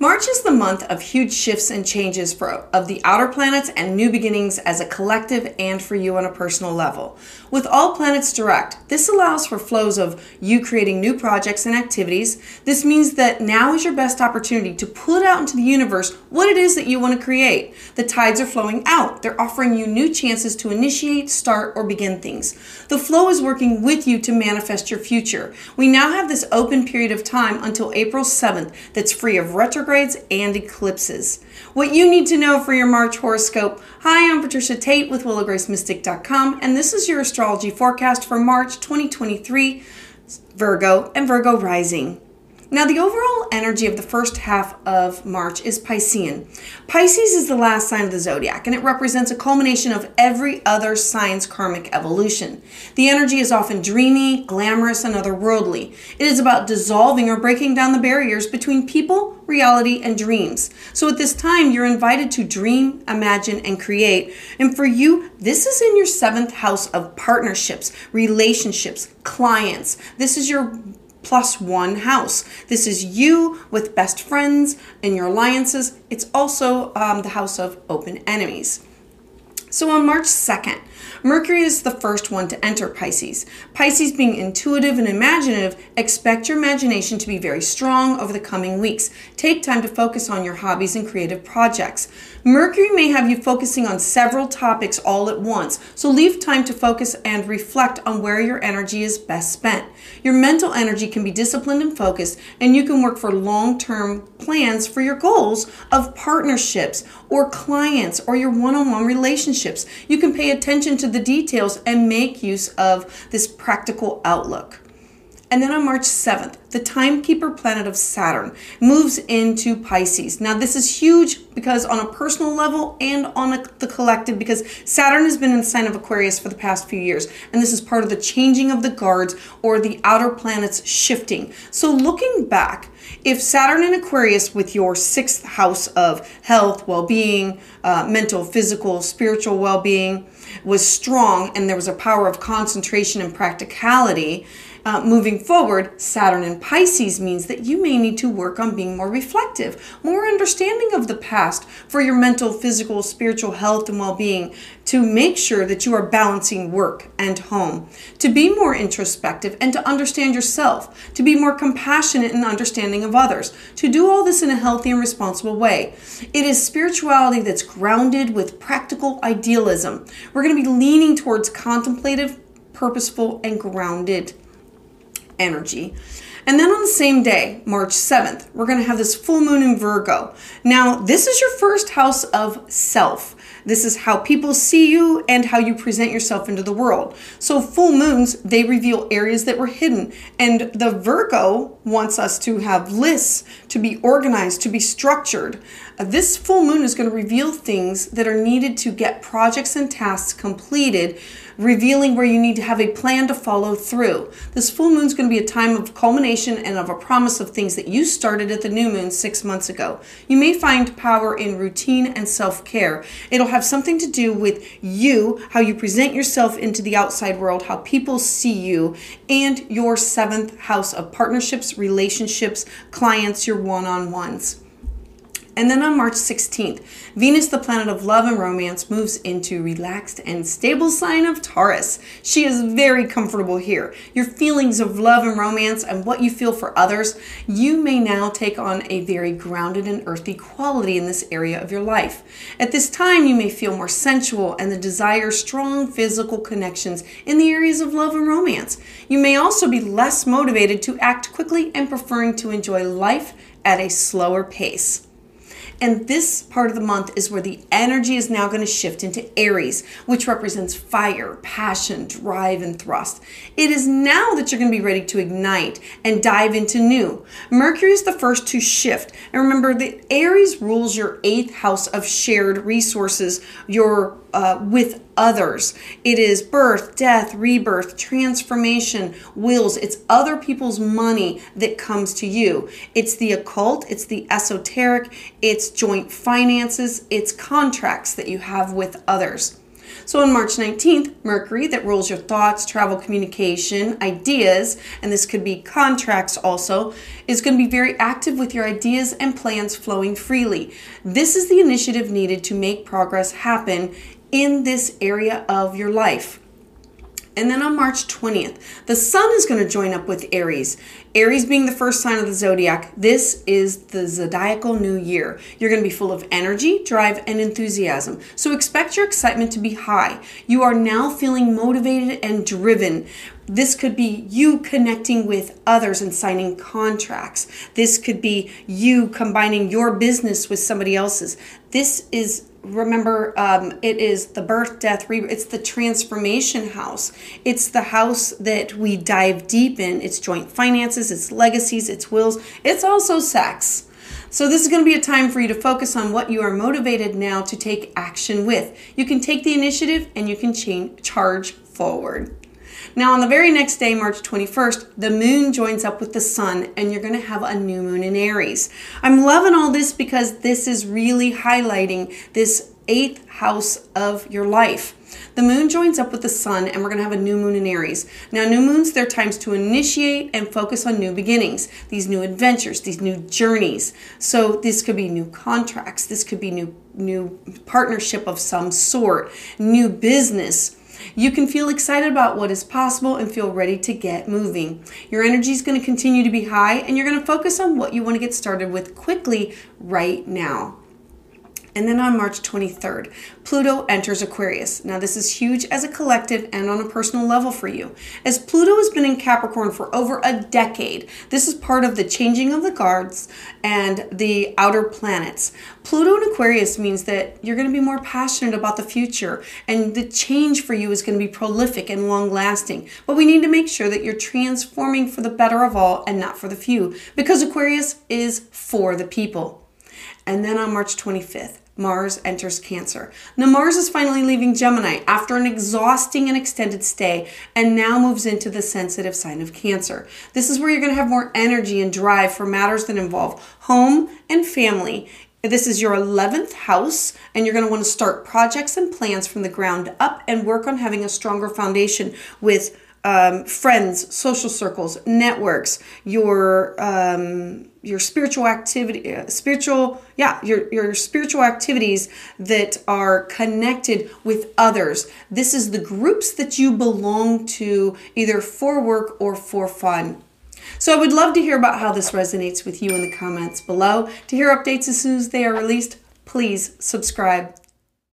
March is the month of huge shifts and changes for of the outer planets and new beginnings as a collective and for you on a personal level. With all planets direct, this allows for flows of you creating new projects and activities. This means that now is your best opportunity to put out into the universe what it is that you want to create. The tides are flowing out. They're offering you new chances to initiate, start, or begin things. The flow is working with you to manifest your future. We now have this open period of time until April 7th that's free of retrograde retrogrades and eclipses. What you need to know for your March horoscope. Hi, I'm Patricia Tate with WillowGraceMystic.com, and this is your astrology forecast for March 2023, Virgo and Virgo rising. Now, the overall energy of the first half of March is Piscean. Pisces is the last sign of the zodiac, and it represents a culmination of every other sign's karmic evolution. The energy is often dreamy, glamorous, and otherworldly. It is about dissolving or breaking down the barriers between people, reality, and dreams. So, at this time, you're invited to dream, imagine, and create. And for you, this is in your seventh house of partnerships, relationships, clients. This is your plus one house. This is you with best friends and your alliances. It's also um, the house of open enemies. So on March 2nd, Mercury is the first one to enter Pisces. Pisces, being intuitive and imaginative, expect your imagination to be very strong over the coming weeks. Take time to focus on your hobbies and creative projects. Mercury may have you focusing on several topics all at once, so leave time to focus and reflect on where your energy is best spent. Your mental energy can be disciplined and focused, and you can work for long term plans for your goals of partnerships or clients or your one on one relationships. You can pay attention to the details and make use of this practical outlook. And then on March 7th, the timekeeper planet of Saturn moves into Pisces. Now, this is huge because on a personal level and on a, the collective, because Saturn has been in the sign of Aquarius for the past few years, and this is part of the changing of the guards or the outer planets shifting. So, looking back, if Saturn in Aquarius with your sixth house of health, well being, uh, mental, physical, spiritual well being was strong, and there was a power of concentration and practicality, uh, moving forward, Saturn in Pisces means that you may need to work on being more reflective, more understanding of the past for your mental, physical, spiritual health and well being, to make sure that you are balancing work and home, to be more introspective and to understand yourself, to be more compassionate and understanding of others, to do all this in a healthy and responsible way. It is spirituality that's grounded with practical idealism. We're going to be leaning towards contemplative, purposeful, and grounded energy. And then on the same day, March 7th, we're going to have this full moon in Virgo. Now, this is your first house of self. This is how people see you and how you present yourself into the world. So, full moons, they reveal areas that were hidden. And the Virgo wants us to have lists, to be organized, to be structured. Uh, this full moon is going to reveal things that are needed to get projects and tasks completed revealing where you need to have a plan to follow through. This full moon is going to be a time of culmination and of a promise of things that you started at the new moon six months ago. You may find power in routine and self care. It'll have something to do with you, how you present yourself into the outside world, how people see you, and your seventh house of partnerships, relationships, clients, your one on ones. And then on March 16th, Venus, the planet of love and romance, moves into relaxed and stable sign of Taurus. She is very comfortable here. Your feelings of love and romance and what you feel for others, you may now take on a very grounded and earthy quality in this area of your life. At this time, you may feel more sensual and the desire strong physical connections in the areas of love and romance. You may also be less motivated to act quickly and preferring to enjoy life at a slower pace. And this part of the month is where the energy is now going to shift into Aries, which represents fire, passion, drive, and thrust. It is now that you're going to be ready to ignite and dive into new. Mercury is the first to shift. And remember that Aries rules your eighth house of shared resources, your uh, with others. It is birth, death, rebirth, transformation, wills. It's other people's money that comes to you. It's the occult, it's the esoteric, it's joint finances, it's contracts that you have with others. So on March 19th, Mercury, that rules your thoughts, travel, communication, ideas, and this could be contracts also, is going to be very active with your ideas and plans flowing freely. This is the initiative needed to make progress happen in this area of your life. And then on March 20th, the sun is going to join up with Aries. Aries being the first sign of the zodiac, this is the zodiacal new year. You're going to be full of energy, drive, and enthusiasm. So expect your excitement to be high. You are now feeling motivated and driven. This could be you connecting with others and signing contracts. This could be you combining your business with somebody else's. This is remember um, it is the birth death re- it's the transformation house. It's the house that we dive deep in. It's joint finances it's legacies it's wills. It's also sex. So this is going to be a time for you to focus on what you are motivated now to take action with. You can take the initiative and you can change, charge forward now, on the very next day, March 21st, the moon joins up with the sun, and you're going to have a new moon in Aries. I'm loving all this because this is really highlighting this eighth house of your life. The moon joins up with the sun, and we're going to have a new moon in Aries. Now, new moons, they're times to initiate and focus on new beginnings, these new adventures, these new journeys. So, this could be new contracts, this could be new, new partnership of some sort, new business you can feel excited about what is possible and feel ready to get moving. Your energy is going to continue to be high and you're going to focus on what you want to get started with quickly right now. And then on March 23rd, Pluto enters Aquarius. Now, this is huge as a collective and on a personal level for you. As Pluto has been in Capricorn for over a decade, this is part of the changing of the guards and the outer planets. Pluto in Aquarius means that you're going to be more passionate about the future, and the change for you is going to be prolific and long lasting. But we need to make sure that you're transforming for the better of all and not for the few, because Aquarius is for the people. And then on March 25th, Mars enters Cancer. Now, Mars is finally leaving Gemini after an exhausting and extended stay and now moves into the sensitive sign of Cancer. This is where you're going to have more energy and drive for matters that involve home and family. This is your 11th house, and you're going to want to start projects and plans from the ground up and work on having a stronger foundation with um, friends, social circles, networks, your um, your spiritual activity, uh, spiritual, yeah, your your spiritual activities that are connected with others. This is the groups that you belong to, either for work or for fun. So I would love to hear about how this resonates with you in the comments below. To hear updates as soon as they are released, please subscribe.